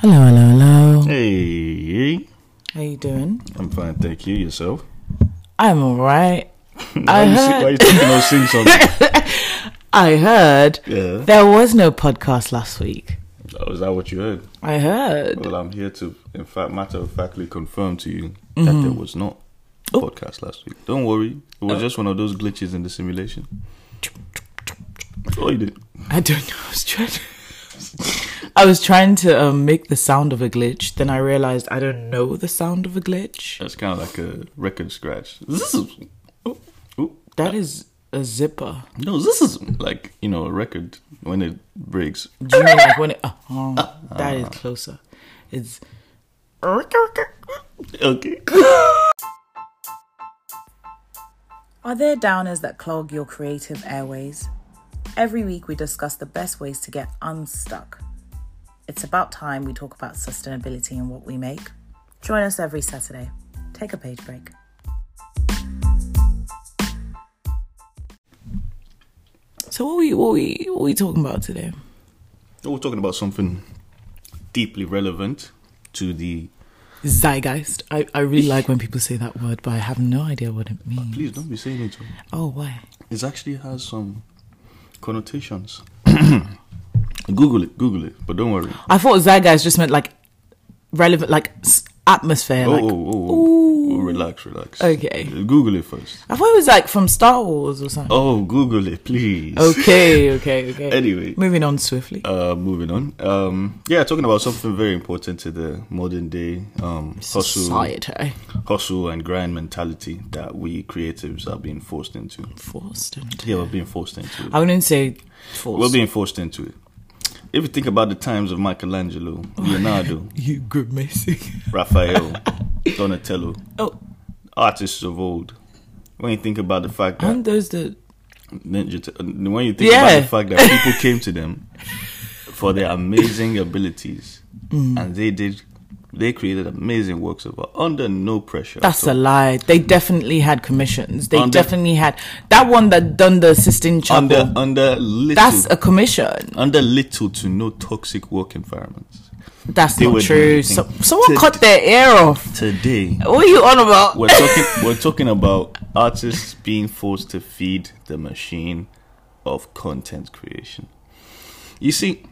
Hello, hello, hello. Hey, How you doing? I'm fine, thank you. Yourself? I'm alright. Why I heard- why you talking or sing something? I heard yeah. there was no podcast last week. Oh, is that what you heard? I heard. Well, I'm here to, in fact, matter of factly confirm to you Mm-hmm. that there was not a Oh. podcast last week. Don't worry, it was just one of those glitches in the simulation. Oh, you did. I don't know. I was trying. To, I was trying to um, make the sound of a glitch. Then I realized I don't know the sound of a glitch. That's kind of like a record scratch. This is, oh, oh. That is a zipper. No, this is like you know a record when it breaks. Do you mean like when it? Oh, that is closer. It's. Okay. Are there downers that clog your creative airways? Every week we discuss the best ways to get unstuck. It's about time we talk about sustainability and what we make. Join us every Saturday. Take a page break. So what we what we what we talking about today? We're talking about something deeply relevant to the. Zeitgeist. I, I really like when people say that word, but I have no idea what it means. Please don't be saying it. To me. Oh, why? It actually has some connotations. Google it, Google it, but don't worry. I thought zeitgeist just meant like relevant, like s- atmosphere. Oh, like, oh, oh, oh, oh, relax, relax. Okay. Google it first. I thought it was like from Star Wars or something. Oh, Google it, please. Okay, okay, okay. Anyway, Moving on swiftly. uh, moving on. Um, yeah, talking about something very important to the modern day um, hustle, Society. hustle and grind mentality that we creatives are being forced into. Forced into. Yeah, we're being forced into it. I wouldn't say forced. We're being forced into it. If you think about the times of Michelangelo, Leonardo, you good grimacing. Raphael, Donatello, oh, artists of old, when you think about the fact that aren't those the. Ninja Tur- when you think Yeah. about the fact that people came to them for their amazing abilities Mm. and they did they created amazing works of art under no pressure. That's a lie. They definitely had commissions. They Under- definitely had that one that done the Sistine Chapel. under under little That's a commission. under little to no toxic work environments. That's They not true. So, someone To- cut their ear off. Today What are you on about? we're talking we're talking about artists being forced to feed the machine of content creation. You see,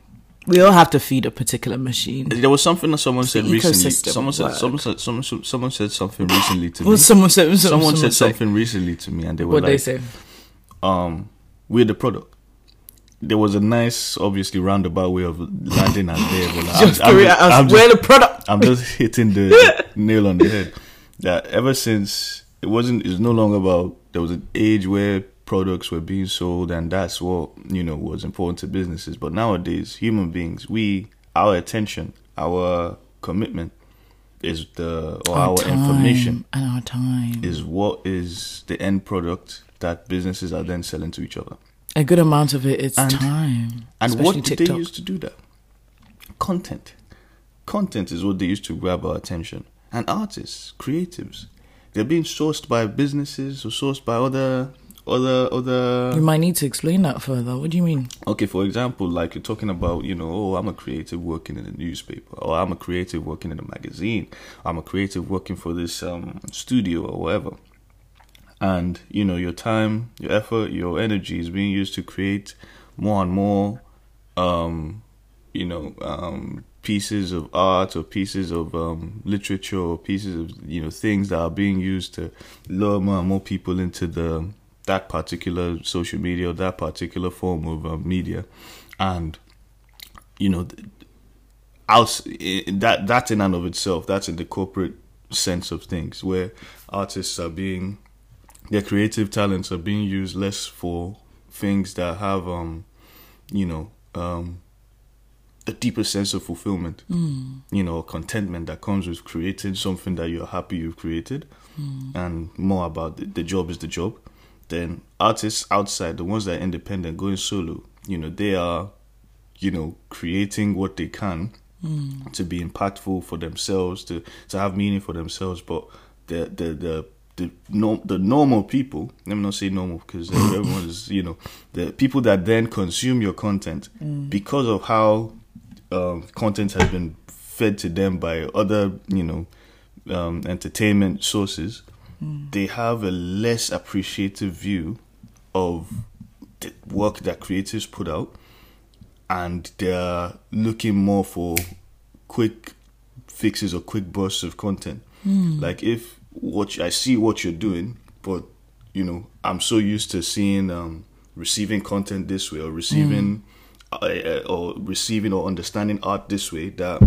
We all have to feed a particular machine. there was something that someone said recently. Someone said, someone said someone said someone said something recently to me. Well, someone said. someone said say. something recently to me, and they were What like, they say? um, we're the product. There was a nice, obviously roundabout way of landing at there. But I'm, Just I'm three just- I'm We're just, the product. I'm just hitting the nail on the head. That ever since it wasn't, it's no longer about there was an age where products were being sold, and that's what you know was important to businesses. But nowadays, human beings, we, our attention, our commitment is the or our, time information and our time. is what is the end product that businesses are then selling to each other. A good amount of it is And- time. And what did TikTok. they use to do that? Content. Content is what they use to grab our attention. And artists, creatives, they're being sourced by businesses or sourced by other other other You might need to explain that further. What do you mean? Okay, for example, like you're talking about, you know, oh, I'm a creative working in a newspaper, or I'm a creative working in a magazine, I'm a creative working for this um, studio or whatever. And, you know, your time, your effort, your energy is being used to create more and more, um, you know, um, pieces of art or pieces of um, literature or pieces of, you know, things that are being used to lure more and more people into the that particular social media or that particular form of uh, media. And you know out that that in and of itself that's in the corporate sense of things where artists are being their creative talents are being used less for things that have um you know um a deeper sense of fulfillment you know contentment that comes with creating something that you're happy you've created. And more about the, the job is the job then artists outside the ones that are independent going solo you know they are you know creating what they can to be impactful for themselves to to have meaning for themselves. But the the the the, no, the normal people let me not say normal because everyone is you know the people that then consume your content because of how um, content has been fed to them by other, you know, um, entertainment sources, they have a less appreciative view of the work that creators put out, and they're looking more for quick fixes or quick bursts of content. Like if what you- I see what you're doing, but you know I'm so used to seeing um, receiving content this way or receiving uh, uh, or receiving or understanding art this way that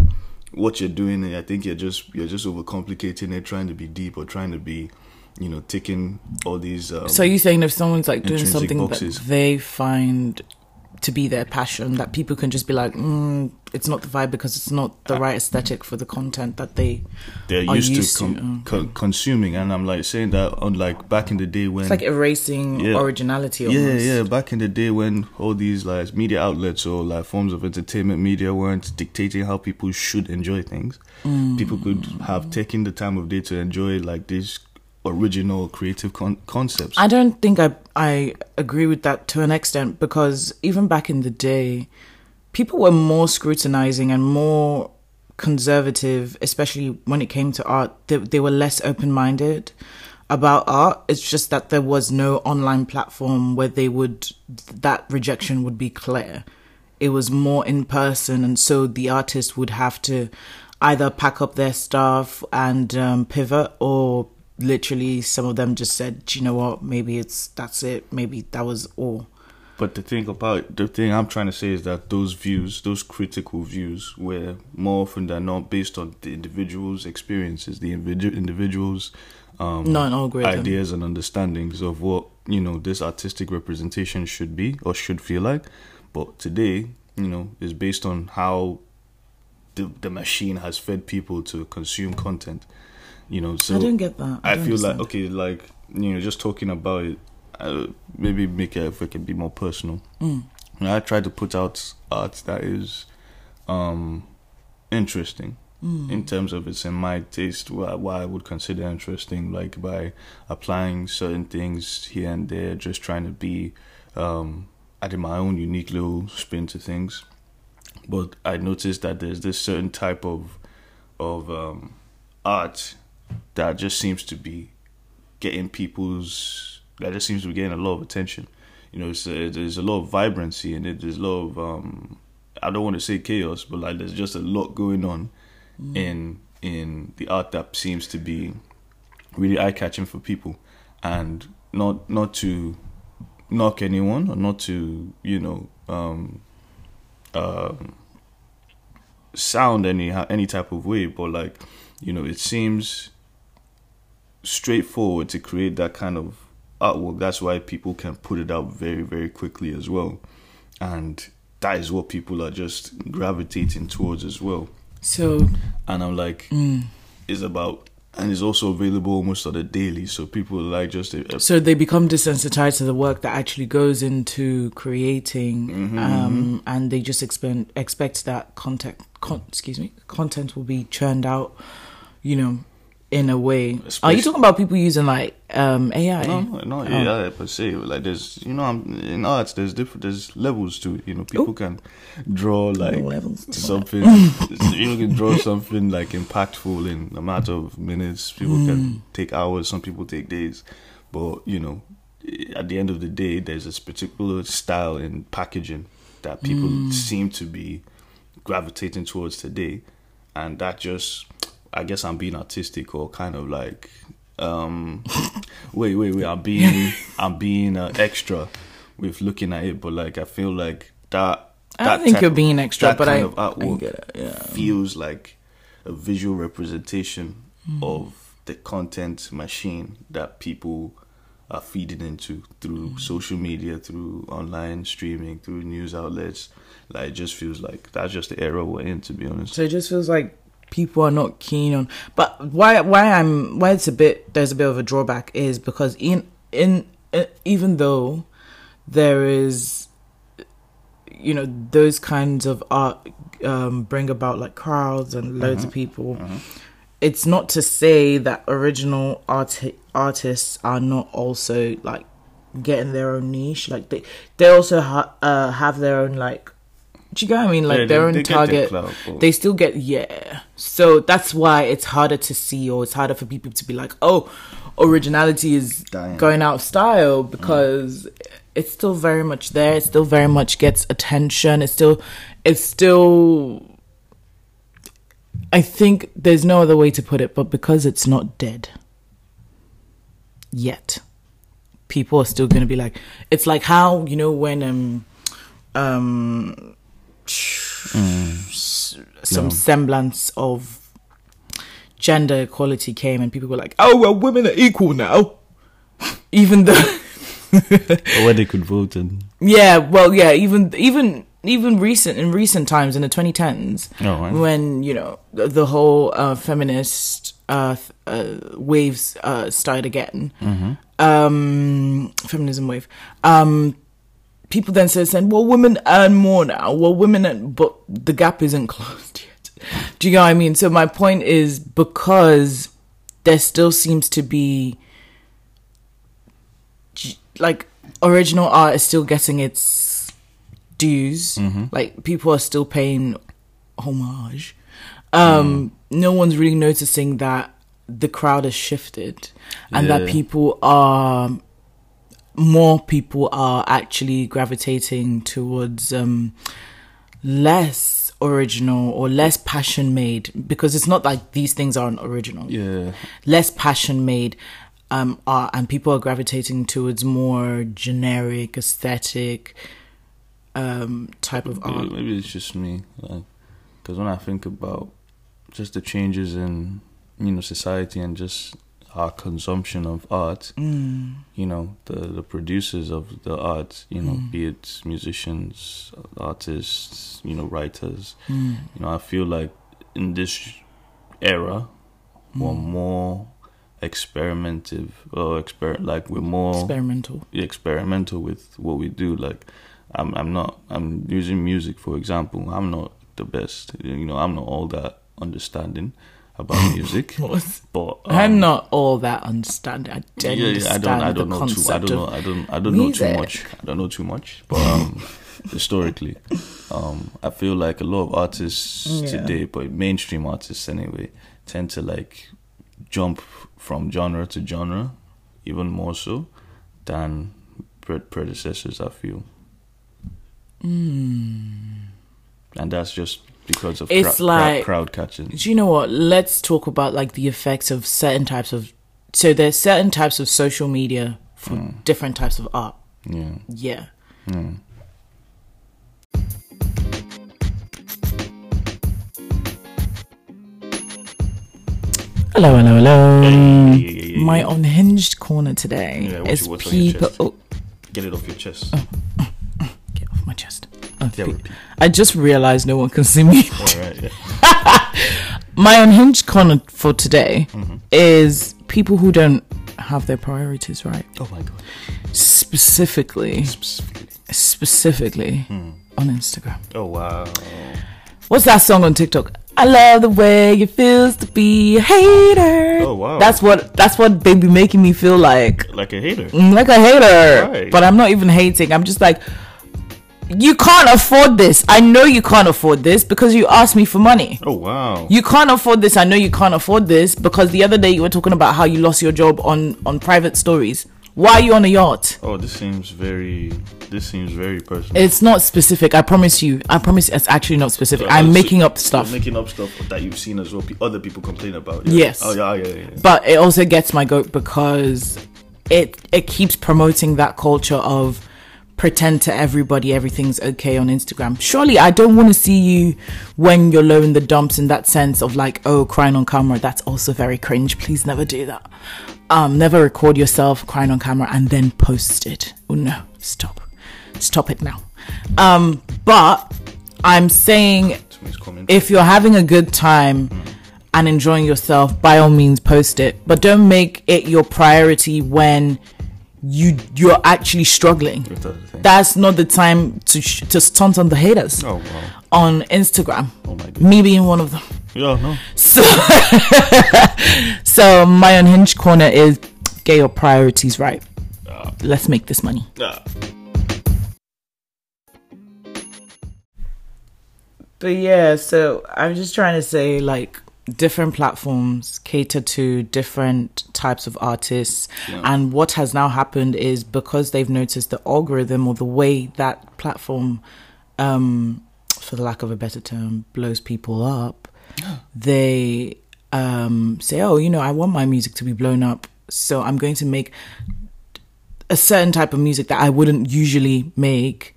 what you're doing I think you're just you're just overcomplicating it trying to be deep or trying to be you know taking all these um, So you saying if someone's like doing something boxes. that they find to be their passion, that people can just be like, mm, it's not the vibe because it's not the ah. right aesthetic for the content that they they're are used, used to, to, com- uh, co- consuming and I'm like saying that on like back in the day when it's like erasing Yeah. originality. Yeah, Almost. yeah. Back in the day when all these like media outlets or like forms of entertainment media weren't dictating how people should enjoy things, mm. people could have taken the time of day to enjoy like these original creative con- concepts. I don't think I I agree with that to an extent because even back in the day, people were more scrutinizing and more conservative, especially when it came to art. They, they were less open minded about art. It's just that there was no online platform where they would that rejection would be clear. It was more in person, and so the artist would have to either pack up their stuff and um, pivot, or literally some of them just said, "Do you know what? Maybe it's that's it. Maybe that was all." But the thing about the thing I'm trying to say is that those views, those critical views, were more often than not based on the individual's experiences, the individu- individual's um, ideas and understandings of what you know this artistic representation should be or should feel like. But today, you know, is based on how the the machine has fed people to consume content. You know, so I don't get that. I, don't feel like okay, like you know, just talking about it, uh, maybe make it if it can be more personal. Mm. You know, I try to put out art that is um interesting Mm. in terms of it's in my taste. What, what I would consider interesting, like by applying certain things here and there, just trying to be um adding my own unique little spin to things. But I noticed that there's this certain type of of um, art that just seems to be getting people's that just seems to be getting a lot of attention. You know, so there's a lot of vibrancy in it. There's a lot of um, I don't want to say chaos, but like there's just a lot going on in in the art that seems to be really eye catching for people, and not not to knock anyone or not to you know um, um, sound any any type of way, but like you know, it seems straightforward to create that kind of artwork. That's why people can put it out very very quickly as well, and that is what people are just gravitating towards as well. So And I'm like, mm. it's about. And it's also available almost on a daily, so people like just uh, so they become desensitized to the work that actually goes into creating, Mm-hmm, um, and they just expect expect that content. Con- excuse me, content will be churned out. You know, in a way. Are you talking about people using like um, AI? No, no, no, Oh. yeah, per se. Like there's, you know, I'm, in arts, there's different, there's levels to it. You know, people Ooh. can draw like levels to something. you can draw something like impactful in a matter of minutes. People Mm. can take hours. Some people take days. But you know, at the end of the day, there's this particular style in packaging that people Mm. seem to be gravitating towards today, and that just, I guess, I'm being artistic or kind of like um wait wait wait i'm being i'm being uh, extra with looking at it but like i feel like that I that don't think you're being extra, but I, I get it. Yeah. feels like a visual representation Mm. of the content machine that people are feeding into through Mm. social media through online streaming through news outlets like it just feels like that's just the era we're in to be honest So it just feels like people are not keen on. But why why I'm why it's a bit there's a bit of a drawback is because in in uh, even though there is you know those kinds of art um, bring about like crowds and loads of people. It's not to say that original art artists are not also like getting their own niche. Like they they also ha- uh, have their own like Do you get what I mean? Like Yeah, their they- own they get their target, clout, but- they still get yeah. So that's why it's harder to see, or it's harder for people to be like, oh, originality is Dying. going out of style because it's still very much there. It still very much gets attention. It's still, it's still. I think there's no other way to put it, but because it's not dead yet, people are still going to be like, it's like how you know when um um s- some semblance of gender equality came and people were like, oh well, women are equal now, even though. Or where they could vote and Yeah, well, yeah, even even even recent in recent times in the 2010s, Oh, right. when you know the, the whole uh, feminist uh, uh, waves uh, started again, Mm-hmm. um, feminism wave. Um, people then say, saying, "Well, women earn more now. Well, women, earn, but the gap isn't closed yet." Do you know what I mean? So my point is because there still seems to be like original art is still getting its dues. Like people are still paying homage. Um, No one's really noticing that the crowd has shifted, and that people are more people are actually gravitating towards um, less original or less passion made because it's not like these things aren't original yeah, less passion made um, art, and people are gravitating towards more generic, aesthetic um, type of maybe, art. maybe it's just me. Because when I think about just the changes in you know society and just our consumption of art, Mm. you know the the producers of the art, you know, Mm. be it musicians, artists, you know, writers. Mm. You know, I feel like in this era, we're Mm. more experimentative or exper like we're more Experimental. experimental with what we do. Like, I'm I'm not I'm using music for example. I'm not the best. You know, I'm not all that understanding about music. but um, I'm not all that understanding. I don't yeah, understand I don't I the don't know too I don't know I don't I don't know too much. I don't know too much. But um historically, um I feel like a lot of artists Yeah. today, but mainstream artists anyway, tend to like jump from genre to genre even more so than pre- predecessors, I feel. And that's just because of. It's like- crowd catching. Do you know what? Let's talk about like the effects of certain types of. So there's certain types of social media for Mm. different types of art. Yeah. Yeah. yeah. Hello, hello, hello. yeah, yeah, yeah. My unhinged corner today is you- what's on your people. Oh, Get it off your chest. my Therapy. I just realized no one can see me. All right, yeah. My unhinged corner for today Mm-hmm. is people who don't have their priorities right. Oh my god. Specifically, Specifically. specifically Hmm. on Instagram. Oh wow. What's that song on TikTok? I love the way it feels to be a hater. Oh, wow. That's what that's what they be making me feel like. Like a hater. Mm, Like a hater. Right. But I'm not even hating. I'm just like you can't afford this. I know you can't afford this because you asked me for money. Oh wow. You can't afford this. I know you can't afford this because the other day you were talking about how you lost your job on on private stories. Why are you on a yacht? Oh, this seems very. This seems very personal. It's not specific. I promise you. I promise it's actually not specific. So- I'm making up stuff. making up stuff that you've seen as well. Other people complain about. Yeah. Yes. Oh yeah, yeah, yeah. yeah. but it also gets my goat because it it keeps promoting that culture of pretend to everybody everything's okay on Instagram. Surely I don't want to see you when you're low in the dumps in that sense of like oh crying on camera. That's also very cringe. Please never do that. Um, never record yourself crying on camera and then post it. Oh no, stop, stop it now. Um, but I'm saying if you're having a good time and enjoying yourself, by all means post it. But don't make it your priority when you you're actually struggling. With other things. That's not the time to sh- to stunt on the haters Oh wow. on Instagram. Oh my god. Me being one of them. Yeah. No. So, so my unhinged corner is get your priorities right. Let's make this money. But yeah, so I'm just trying to say like different platforms cater to different types of artists Yeah. and what has now happened is because they've noticed the algorithm or the way that platform um for the lack of a better term blows people up they um say oh you know I want my music to be blown up so I'm going to make a certain type of music that I wouldn't usually make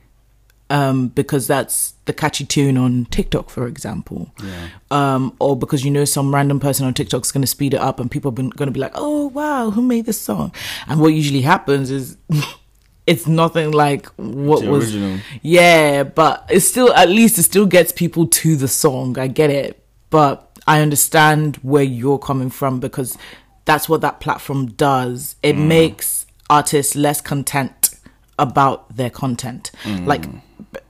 um, because that's the catchy tune on TikTok, for example. Yeah. Um, or because you know some random person on TikTok is going to speed it up and people are going to be like, oh, wow, who made this song? And what usually happens is it's nothing like what The was. original. Yeah, but it's still, at least it still gets people to the song. I get it. But I understand where you're coming from because that's what that platform does. It Mm. makes artists less content about their content. Mm. Like,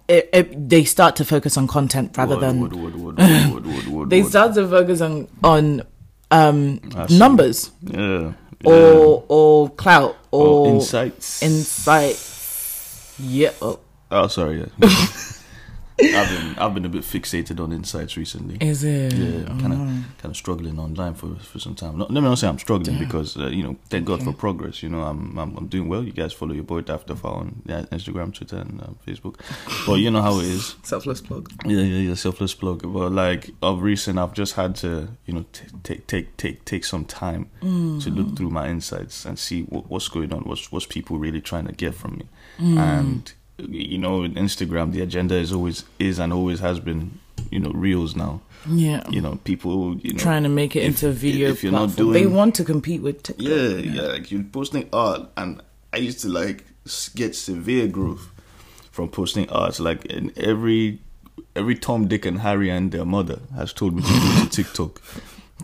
it, it, they start to focus on content rather Wood, than wood, they start to focus on on um numbers Yeah. or or clout or, or insights. insight. Yeah. Oh, oh, sorry. Yeah. I've been I've been a bit fixated on insights recently. is it? Yeah, Oh, kind of kind of struggling online for for some time. Not, let me not say I'm struggling because uh, you know, thank God for progress. You know, I'm, I'm I'm doing well. You guys follow your boy Daftafa on yeah, Instagram, Twitter, and uh, Facebook. But you know how it is. Selfless plug. Yeah, yeah, yeah, selfless plug. But like of recent, I've just had to, you know, t- take take take take some time to look through my insights and see what, what's going on, what's what's people really trying to get from me, and you know, in Instagram, the agenda is always is and always has been, you know, reels now. Yeah. You know, people, you know, Trying to make it if- into a video if you're not platform. they want to compete with TikTok. yeah, yeah, like you're posting art, and I used to like get severe growth from posting art. Like in every every Tom, Dick, and Harry and their mother has told me to go to TikTok.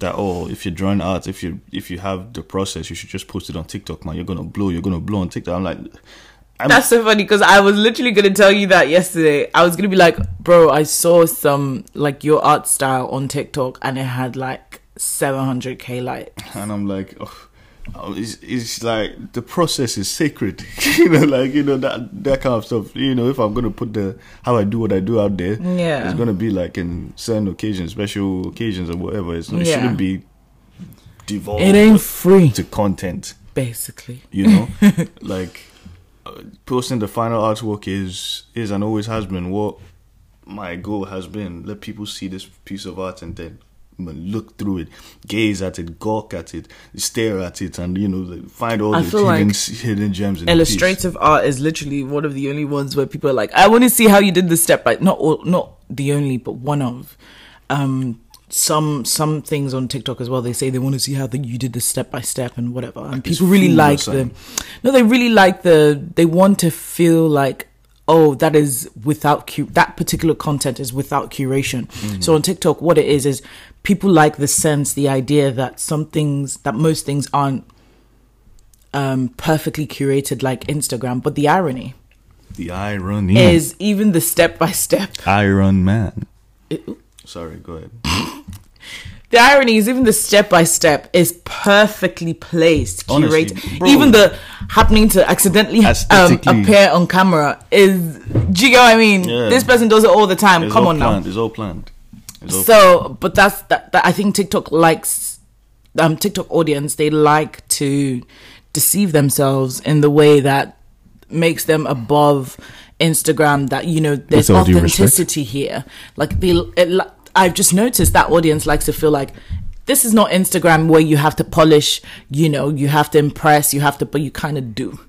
That oh, if you're drawing art, if you if you have the process, you should just post it on TikTok, man. You're gonna blow. You're gonna blow on TikTok. I'm like, I'm, That's so funny because I was literally going to tell you that yesterday. I was going to be like, bro, I saw some like your art style on TikTok and it had like 700k likes. and I'm like, oh, oh, it's, it's like the process is sacred, you know, like you know that that kind of stuff. You know, if I'm gonna put the how I do what I do out there, Yeah. it's gonna be like in certain occasions, special occasions or whatever. It's, it Yeah. shouldn't be devolved It ain't free, to content. basically. You know, like posting the final artwork is is and always has been what my goal has been. Let people see this piece of art and then look through it, gaze at it, gawk at it, stare at it, and you know find all I the hidden, like hidden gems in the piece. illustrative art is literally one of the only ones where people are like, I want to see how you did the step by not all, not the only, but one of. Um, some some things on TikTok as well. They say they want to see how the, you did the step by step and whatever. And it's people really like the. No, they really like the. They want to feel like, oh, that is without cu- that particular content is without curation. So on TikTok, what it is is people like the sense, the idea that some things, that most things aren't um, perfectly curated like Instagram. But the irony The irony is even the step by step. Iron Man. Sorry, go ahead. The irony is even the step by step is perfectly placed, Honestly, curated. bro. even the happening to accidentally um, appear on camera is. Do you get what I mean? Yeah. This person does it all the time. It's Come all on now. It's all planned. It's all So, but that's that, that. I think TikTok likes um TikTok audience. They like to deceive themselves in the way that makes them above Instagram. That you know, there's With all due respect. authenticity here. Like the, it, li- I've just noticed that audience likes to feel like. This is not Instagram where you have to polish, you know, you have to impress, you have to, but you kind of do.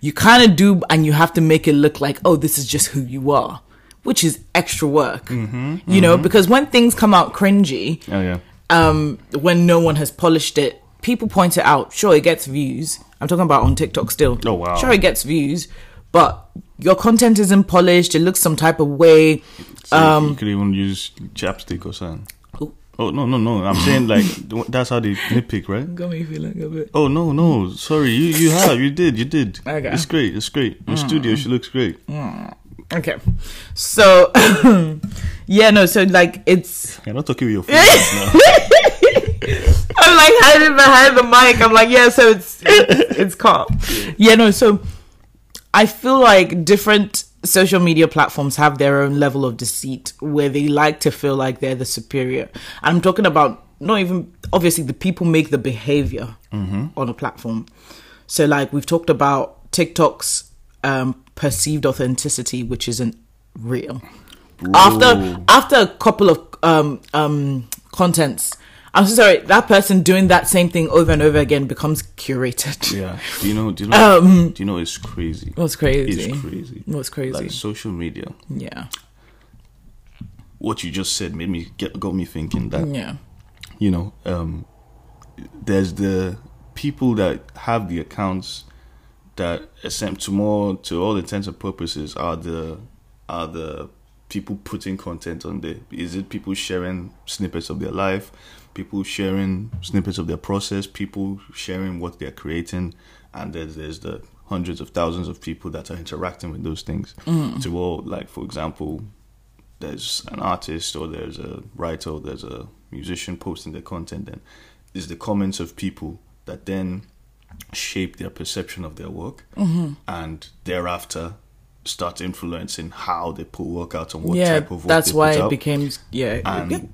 You kind of do, and you have to make it look like, oh, this is just who you are, which is extra work. Mm-hmm, you know, because when things come out cringy, Oh yeah. um, when no one has polished it, people point it out. Sure, it gets views. I'm talking about on TikTok still. Oh, wow. Sure, it gets views, but your content isn't polished. It looks some type of way. So Um, you could even use chapstick or something. Ooh. Oh no no no! I'm saying like that's how they nitpick, right? Got me feeling a bit. Oh no no! Sorry, you you have you did you did. Okay. It's great. It's great. In studio, she looks great. Okay, so yeah, no, so like it's. You're not talking with your face now. I'm like hiding behind the mic. I'm like, yeah, so it's it's, it's calm. Yeah, no, so I feel like different social media platforms have their own level of deceit where they like to feel like they're the superior. I'm talking about not even obviously the people make the behavior on a platform. So like we've talked about TikTok's um, perceived authenticity, which isn't real. After after a couple of um, um, contents, I'm sorry. That person doing that same thing over and over again becomes curated. Yeah. Do you know? Do you know? Um, do you know? It's crazy. What's crazy? It's crazy. What's crazy? Like social media. yeah, What you just said made me get got me thinking that yeah, you know, um, there's the people that have the accounts that attempt to more to all intents and purposes are the are the people putting content on there. Is it people sharing snippets of their life, people sharing snippets of their process, people sharing what they're creating, and there's there's the hundreds of thousands of people that are interacting with those things. Mm. To all like for example, there's an artist or there's a writer or there's a musician posting their content then is the comments of people that then shape their perception of their work mm-hmm. and thereafter start influencing how they put work out and what yeah. type of work That's why it out. became yeah. And-.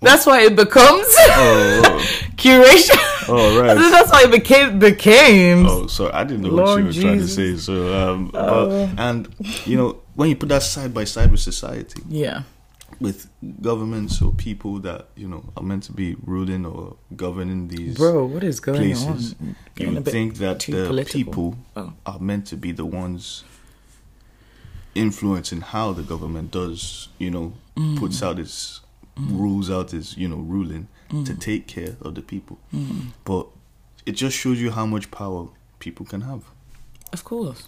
That's why it becomes oh, curation. oh, right. That's why it became became. Oh, sorry, I didn't know Lord what you were trying to say. So, um, but, and you know, when you put that side by side with society, Yeah, with governments or people that you know are meant to be ruling or governing these bro, what is going places, on? you would think that the political. people Oh. are meant to be the ones influencing how the government does, you know, Mm. puts out its rules out its, you know, ruling to Mm. take care of the people. But it just shows you how much power people can have. Of course.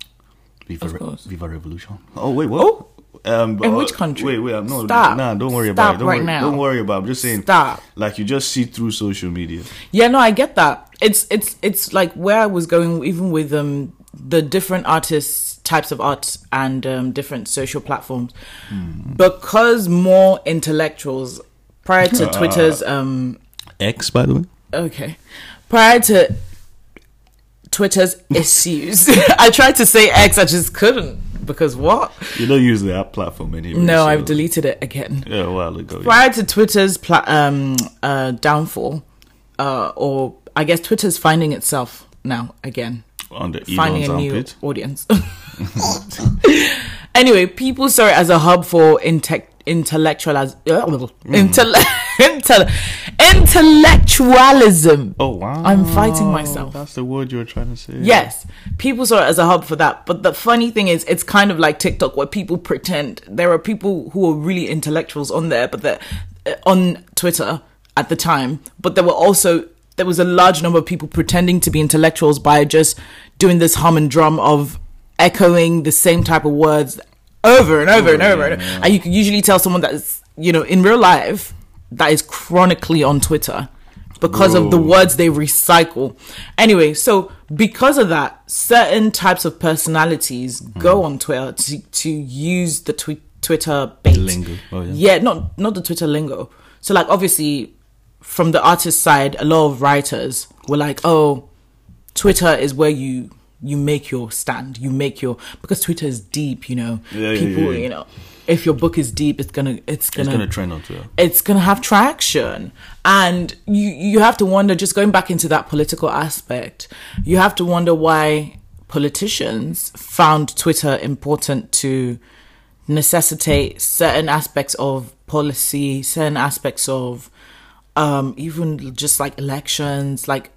Viva, Of Re- Viva Revolution. Oh wait, what? Um, In uh, which country? Wait, wait. No. Stop. Nah, don't worry Stop about it. Don't right worry, now. Don't worry about. it. I'm just saying. Stop. Like you just see through social media. Yeah, no, I get that. It's it's it's like where I was going, even with um the different artists, types of art, and um, different social platforms, because more intellectuals prior to Twitter's um X, by the way. okay prior to Twitter's issues, I tried to say X, I just couldn't because what? You don't use the app platform anyway. No, so- I've deleted it again. Yeah, a while ago. yeah. prior to Twitter's pla- um, uh, downfall, uh, or I guess Twitter's finding itself now again, Under finding Elon's a new armpit. audience. anyway, people saw it as a hub for inte- intellectual as Mm. intell- intel- intellectualism. Oh wow! I'm fighting myself. That's the word you were trying to say. Yes, people saw it as a hub for that. But the funny thing is, it's kind of like TikTok where people pretend there are people who are really intellectuals on there, but they're uh, on Twitter at the time. But there were also there was a large number of people pretending to be intellectuals by just doing this hum and drum of echoing the same type of words over and over and over. And, and you can usually tell someone that's you know in real life that is chronically on Twitter because of the words they recycle. Anyway, so because of that, certain types of personalities Hmm. go on Twitter to, to use the twi- Twitter bait. Lingo. Oh, yeah. yeah, not not the Twitter lingo. So like obviously from the artist side, a lot of writers were like, "Oh, Twitter is where you you make your stand. You make your because Twitter is deep, you know. Yeah, People, yeah, yeah. you know, if your book is deep, it's gonna it's gonna it's gonna trend on Twitter. it's to have traction and you you have to wonder just going back into that political aspect you have to wonder why politicians found twitter important to necessitate certain aspects of policy certain aspects of um even just like elections like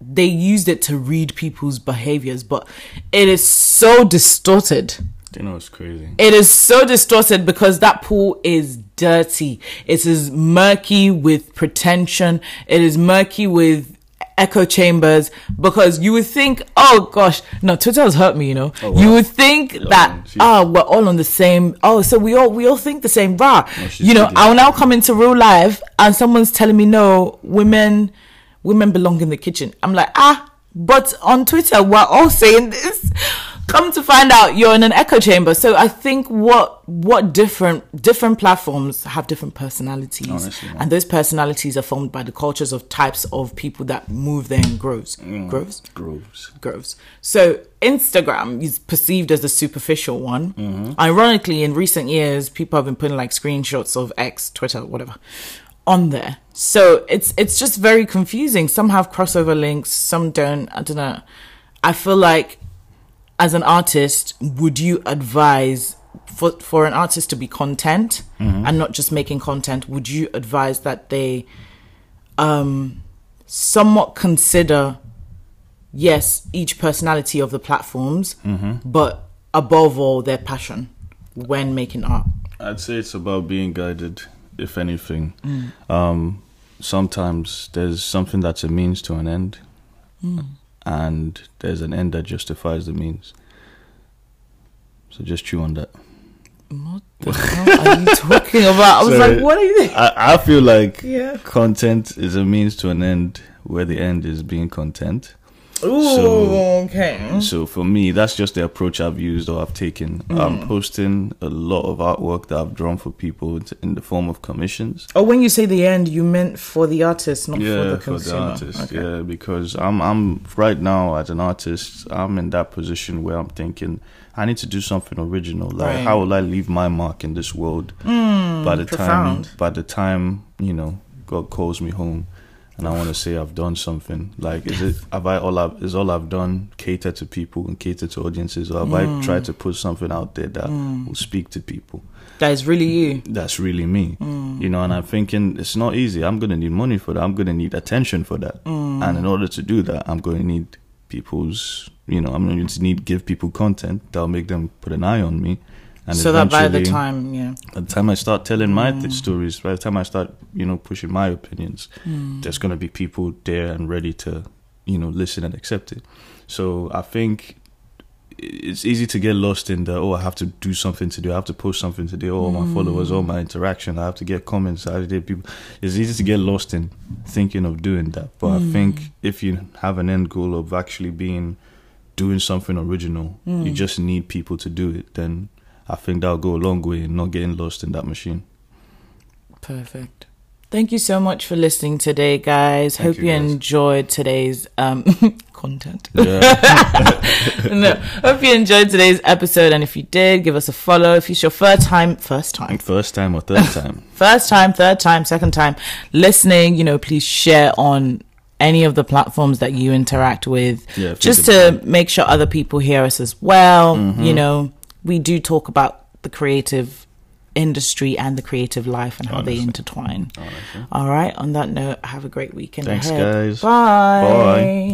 they used it to read people's behaviors but it is so distorted You know, it's crazy. it is so distorted because that pool is dirty. It is murky with pretension. It is murky with echo chambers because you would think, oh gosh, no, Twitter has hurt me, you know. Oh, wow. You would think that, man, she- ah, we're all on the same, oh, so we all, we all think the same, rah. she's you know. I'll now come into real life and someone's telling me, no, women, women belong in the kitchen. I'm like, ah, but on Twitter, we're all saying this. Come to find out you're in an echo chamber. So i think what what different different platforms have different personalities. Honestly, and those personalities are formed by the cultures of types of people that move there in groves mm. groves Groves. groves so instagram is perceived as the superficial one. Mm-hmm. Ironically in recent years people have been putting like screenshots of x twitter whatever on there. So it's it's just very confusing. Some have crossover links some don't. I don't know. I feel like as an artist, would you advise for for an artist to be content and not just making content? Would you advise that they um somewhat consider yes each personality of the platforms, but above all their passion when making art? I'd say it's about being guided, if anything. Um, sometimes there's something that's a means to an end, and there's an end that justifies the means. So just chew on that. What the hell are you talking about? I was Sorry. like, what are you? I, I feel like Yeah. content is a means to an end where the end is being content. Ooh, So- okay. So for me, that's just the approach I've used or I've taken. I'm hmm. posting a lot of artwork that I've drawn for people in- the form of commissions. Oh, when you say the end, you meant for the artist, not for yeah, the for the artist. Okay. Yeah, because I'm I'm right now as an artist, I'm in that position where I'm thinking I need to do something original. Like Right. how will I leave my mark in this world hmm, by the profound. time by the time, you know, God calls me home and I want to say I've done something. Like is it have I all I've is all I've done cater to people and cater to audiences or have I mm. tried to put something out there that mm. will speak to people? That is really you. that's really me. Mm. You know, and I'm thinking it's not easy. I'm going to need money for that. I'm going to need attention for that. And in order to do that, I'm going to need people's, you know, I'm going to need give people content that'll make them put an eye on me. And so that by the time, yeah. by the time I start telling my th- stories, by the time I start, you know, pushing my opinions, mm. there's going to be people there and ready to, you know, listen and accept it. So I think it's easy to get lost in the oh I have to do something to do I have to post something to do oh, all my followers all my mm. interaction I have to get comments I have to get people. It's easy to get lost in thinking of doing that. But I think if you have an end goal of actually being doing something original you just need people to do it then I think that'll go a long way in not getting lost in that machine Perfect. Thank you so much for listening today, guys. Thank Hope you, you, guys. enjoyed today's um content. yeah no, hope you enjoyed today's episode, and if you did, give us a follow. If it's your first time, first time, first time or third time first time, third time, second time listening, you know, please share on any of the platforms that you interact with, Yeah, just to make sure other people hear us as well. Mm-hmm. You know, we do talk about the creative industry and the creative life and how they intertwine. Honestly. All right. On that note, have a great weekend Thanks, ahead. guys. Bye. Bye.